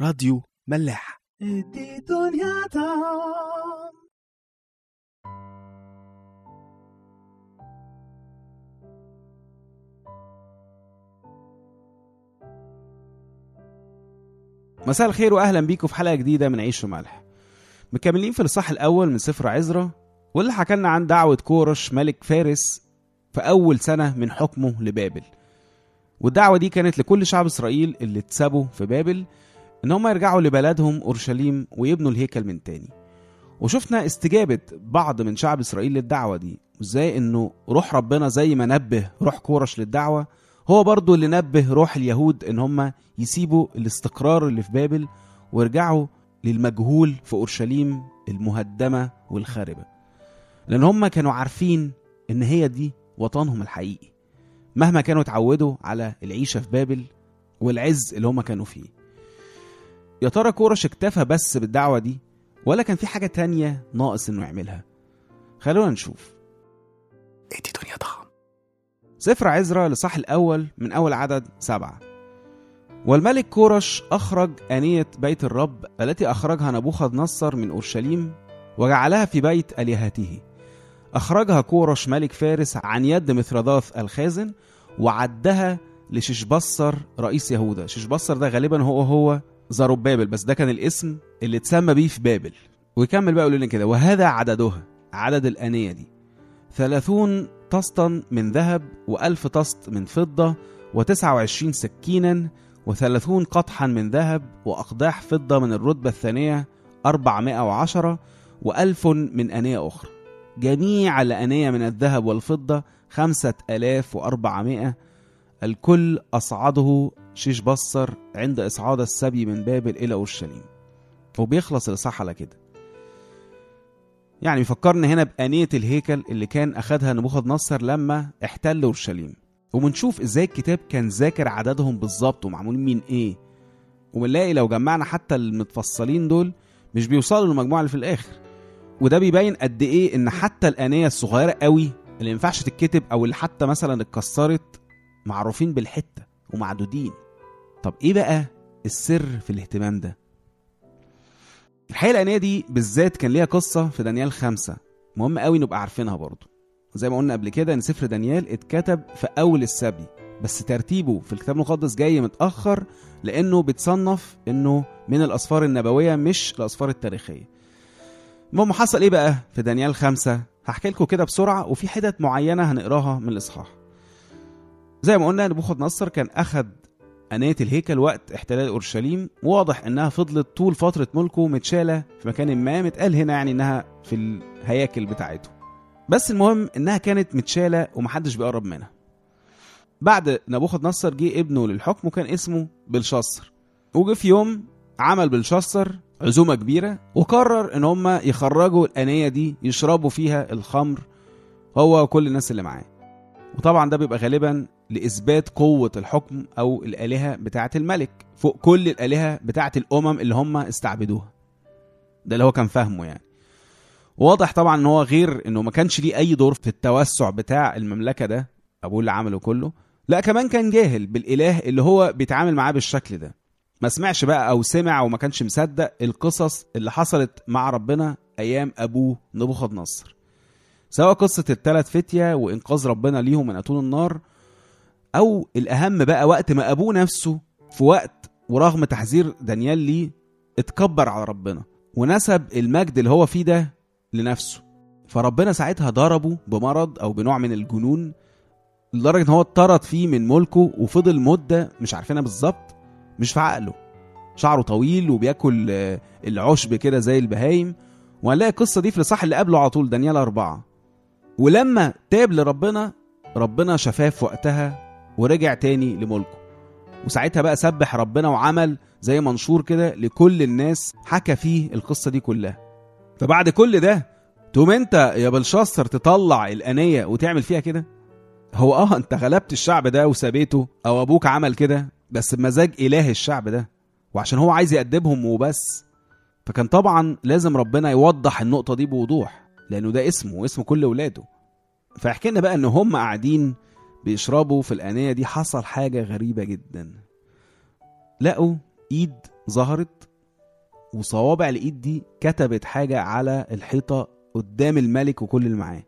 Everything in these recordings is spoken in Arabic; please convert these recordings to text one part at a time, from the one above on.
راديو ملاح. مساء الخير واهلا بيكم في حلقة جديدة من عيش وملح. مكملين في الاصحاح الأول من سفر عزرا واللي حكى لنا عن دعوة كورش ملك فارس في أول سنة من حكمه لبابل. والدعوة دي كانت لكل شعب إسرائيل اللي اتسابوا في بابل إن هم يرجعوا لبلدهم أورشليم ويبنوا الهيكل من تاني. وشفنا استجابة بعض من شعب إسرائيل للدعوة دي. وإزاي إنه روح ربنا زي ما نبه روح كورش للدعوة هو برضو اللي نبه روح اليهود إن هم يسيبوا الاستقرار اللي في بابل ويرجعوا للمجهول في أورشليم المهدمة والخاربة. لأن هم كانوا عارفين إن هي دي وطنهم الحقيقي مهما كانوا اتعودوا على العيشة في بابل والعز اللي هم كانوا فيه. يا ترى كورش اكتفى بس بالدعوة دي ولا كان في حاجة تانية ناقص إنه يعملها؟ خلونا نشوف. ادي دنيا دام سفر عزرا لصح الأول من أول عدد سبعة. والملك كورش أخرج آنية بيت الرب التي أخرجها نبوخذ نصر من أورشليم وجعلها في بيت آلهته أخرجها كورش ملك فارس عن يد مثرداث الخازن وعدها لششبصر رئيس يهوذا. ششبصر ده غالبا هو هو زربابل بس ده كان الاسم اللي اتسمى بيه في بابل. ويكمل بقى يقول لنا كده وهذا عددها عدد الآنية دي. ثلاثون طسطا من ذهب وألف طسط من فضة وتسعة وعشرين سكينا وثلاثون قطحا من ذهب وأقداح فضة من الرتبة الثانية أربعمائة وعشرة وألف من أنية أخرى. جميع الأنية من الذهب والفضة خمسة ألاف وأربعمائة. الكل أصعده شيش بصر عند إصعاد السبي من بابل إلى أورشليم. وبيخلص الإصحاح على كده. يعني بيفكرنا هنا بآنية الهيكل اللي كان أخدها نبوخذ نصر لما احتل أورشليم. وبنشوف إزاي الكتاب كان ذاكر عددهم بالظبط ومعمولين من إيه. وبنلاقي لو جمعنا حتى المتفصلين دول مش بيوصلوا للمجموعة اللي في الآخر. وده بيبين قد إيه إن حتى الآنية الصغيرة قوي اللي ينفعش تتكتب أو اللي حتى مثلا اتكسرت معروفين بالحتة ومعدودين. طب إيه بقى السر في الاهتمام ده؟ الحقيقة الانيه دي بالذات كان ليها قصة في دانيال خمسة. مهم قوي نبقى عارفينها برضه زي ما قلنا قبل كده إن سفر دانيال اتكتب في أول السبي بس ترتيبه في الكتاب المقدس جاي متأخر لأنه بيتصنف إنه من الأسفار النبوية مش الأسفار التاريخية. المهم حصل إيه بقى في دانيال خمسة؟ هحكي لكم كده بسرعة وفي حتت معينة هنقراها من الإصحاح. زي ما قلنا نبوخذ نصر كان اخد أنية الهيكل وقت احتلال أورشليم واضح إنها فضلت طول فترة ملكه متشالة في مكان ما متقال هنا يعني إنها في الهياكل بتاعته. بس المهم إنها كانت متشالة ومحدش بيقرب منها. بعد نبوخذ نصر جه ابنه للحكم وكان اسمه بلشاصر وجه في يوم عمل بلشاصر عزومة كبيرة وقرر إن هم يخرجوا الأنية دي يشربوا فيها الخمر هو وكل الناس اللي معاه. وطبعا ده بيبقى غالبا لإثبات قوة الحكم أو الآلهة بتاعة الملك فوق كل الآلهة بتاعة الأمم اللي هم استعبدوها. ده اللي هو كان فاهمه يعني. واضح طبعا إن هو غير إنه ما كانش ليه أي دور في التوسع بتاع المملكة ده أبوه اللي عمله كله. لا كمان كان جاهل بالإله اللي هو بيتعامل معاه بالشكل ده. ما سمعش بقى أو سمع وما كانش مصدق القصص اللي حصلت مع ربنا أيام ابوه نبوخذ نصر سواء قصة الثلاث فتية وإنقاذ ربنا ليهم من أتون النار أو الأهم بقى وقت ما أبوه نفسه في وقت ورغم تحذير دانيال ليه اتكبر على ربنا ونسب المجد اللي هو فيه ده لنفسه. فربنا ساعتها ضربه بمرض أو بنوع من الجنون لدرجة إن هو اتطرد فيه من ملكه وفضل مدة مش عارفينها بالظبط مش في عقله. شعره طويل وبياكل آه، العشب كده زي البهايم. وهنلاقي القصة دي في الاصحاح اللي قبله على طول دانيال أربعة. ولما تاب لربنا ربنا شفاه في وقتها ورجع تاني لملكه. وساعتها بقى سبح ربنا وعمل زي منشور كده لكل الناس حكى فيه القصة دي كلها. فبعد كل ده تقوم انت يا بلشاصر تطلع الأنية وتعمل فيها كده؟ هو آه انت غلبت الشعب ده وسابيته أو أبوك عمل كده بس بمزاج إله الشعب ده وعشان هو عايز يأدبهم وبس. فكان طبعا لازم ربنا يوضح النقطة دي بوضوح لأنه ده اسمه واسم كل ولاده. فيحكي لنا بقى إن هم قاعدين بيشربوا في الآنية دي حصل حاجة غريبة جدا. لقوا إيد ظهرت وصوابع الإيد دي كتبت حاجة على الحيطة قدام الملك وكل اللي معاه.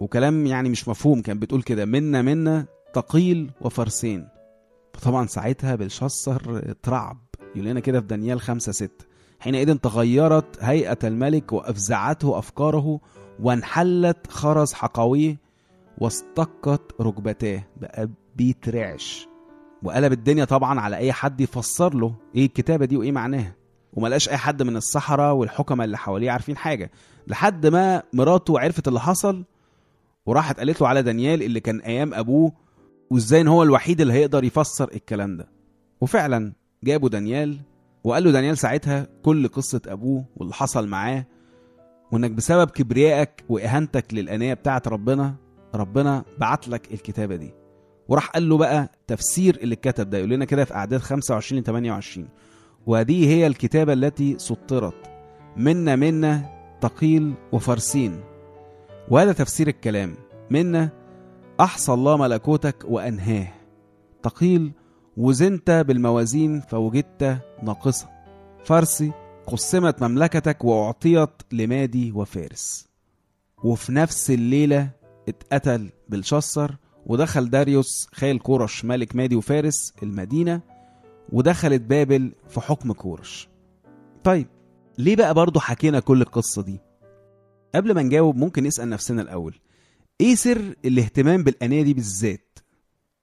وكلام يعني مش مفهوم كان بتقول كده منا منا تقيل وفرسين. فطبعا ساعتها بلشسر اترعب. يقول لنا كده في دانيال خمسة ستة حينئذ تغيرت هيئة الملك وأفزعته أفكاره وانحلت خرز حقويه واستقت ركبتاه. بقى بيترعش وقلب الدنيا طبعا على أي حد يفسر له إيه الكتابة دي وإيه معناها. وما لقاش أي حد من السحرة والحكمة اللي حواليه عارفين حاجة. لحد ما مراته عرفت اللي حصل وراحت قالت له على دانيال اللي كان أيام أبوه وإزاي إن هو الوحيد اللي هيقدر يفسر الكلام ده. وفعلا جابوا دانيال وقال له دانيال ساعتها كل قصة أبوه واللي حصل معاه وإنك بسبب كبريائك وإهانتك للأنية بتاعت ربنا ربنا بعت لك الكتابة دي. وراح قال له بقى تفسير اللي اتكتب ده يقول لنا كده في أعداد 25 ل 28 وهذه هي الكتابة التي سطرت. منا منا تقيل وفرسين. وهذا تفسير الكلام. منا أحصى الله ملكوتك وأنهاه. تقيل وزنت بالموازين فوجدت ناقصة. فرسي قسمت مملكتك وأعطيت لمادي وفارس. وفي نفس الليلة اتقتل بلشسر ودخل داريوس خال كورش ملك مادي وفارس المدينة ودخلت بابل في حكم كورش. طيب ليه بقى برضو حكينا كل القصة دي؟ قبل ما نجاوب ممكن نسأل نفسنا الأول إيه سر الاهتمام بالأنية دي بالذات؟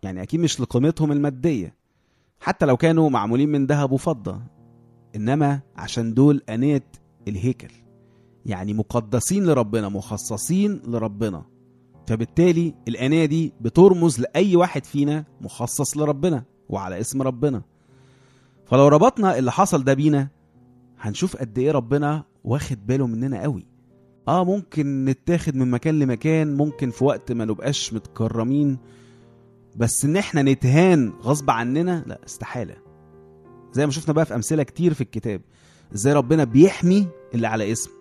يعني أكيد مش لقيمتهم المادية حتى لو كانوا معمولين من ذهب وفضة إنما عشان دول أنية الهيكل. يعني مقدسين لربنا مخصصين لربنا. فبالتالي الأنية دي بترمز لأي واحد فينا مخصص لربنا وعلى اسم ربنا. فلو ربطنا اللي حصل ده بينا هنشوف قد إيه ربنا واخد باله مننا قوي. آه ممكن نتاخد من مكان لمكان ممكن في وقت ما نبقاش متكرمين بس إن إحنا نتهان غصب عننا لا استحالة. زي ما شفنا بقى في أمثلة كتير في الكتاب إزاي ربنا بيحمي اللي على اسمه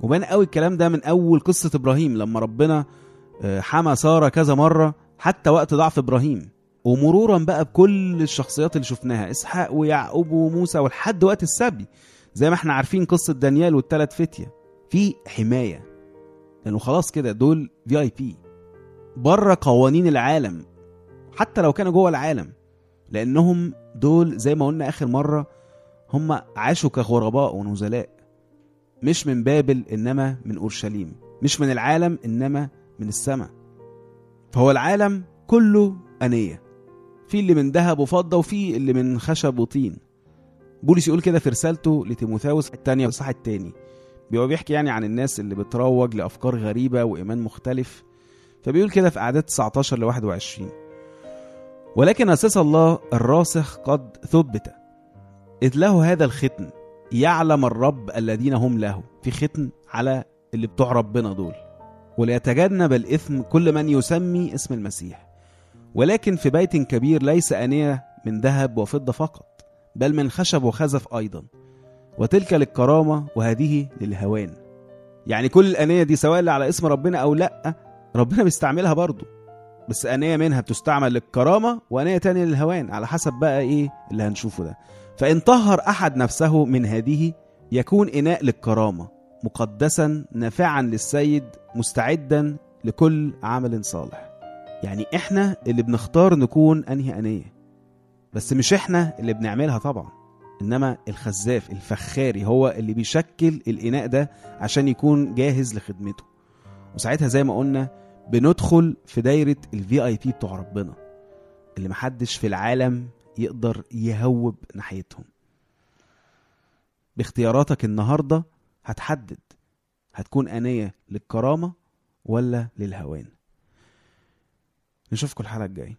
وبان قوي الكلام ده من أول قصة إبراهيم لما ربنا حمى سارة كذا مرة حتى وقت ضعف إبراهيم. ومرورا بقى بكل الشخصيات اللي شفناها إسحاق ويعقوب وموسى ولحد وقت السبي. زي ما إحنا عارفين قصة دانيال والثلاث فتية. في حماية. لأنه خلاص كده دول في اي بي بره قوانين العالم. حتى لو كانوا جوه العالم. لأنهم دول زي ما قلنا آخر مرة هم عاشوا كغرباء ونزلاء. مش من بابل إنما من أورشليم. مش من العالم إنما من السماء. فهو العالم كله أنية. في اللي من ذهب وفضة وفي اللي من خشب وطين. بولس يقول كده في رسالته لتيموثاوس الثانية والصح الثاني. بيبقى بيحكي يعني عن الناس اللي بتروج لأفكار غريبة وإيمان مختلف. فبيقول كده في أعداد 19 ل 21 ولكن أساس الله الراسخ قد ثبت. إذ له هذا الختم يعلم الرب الذين هم له. في ختم على اللي بتوع ربنا دول. وليتجنب الإثم كل من يسمي اسم المسيح. ولكن في بيت كبير ليس أنية من ذهب وفضة فقط بل من خشب وخزف أيضا. وتلك للكرامة وهذه للهوان. يعني كل الأنية دي سواء اللي على اسم ربنا أو لأ ربنا بيستعملها برضه. بس أنية منها بتستعمل للكرامة وأنية تانية للهوان على حسب بقى إيه اللي هنشوفه ده. فإن طهر أحد نفسه من هذه يكون إناء للكرامة. مقدسا نافعا للسيد مستعدا لكل عمل صالح. يعني إحنا اللي بنختار نكون أنهي أنية. بس مش إحنا اللي بنعملها طبعا. إنما الخزاف الفخاري هو اللي بيشكل الإناء ده عشان يكون جاهز لخدمته. وساعتها زي ما قلنا بندخل في دايرة الفي اي بي بتوع ربنا اللي محدش في العالم يقدر يهوب ناحيتهم. باختياراتك النهاردة هتحدد هتكون أنية للكرامة ولا للهوان. نشوفكم الحلقة الجاية.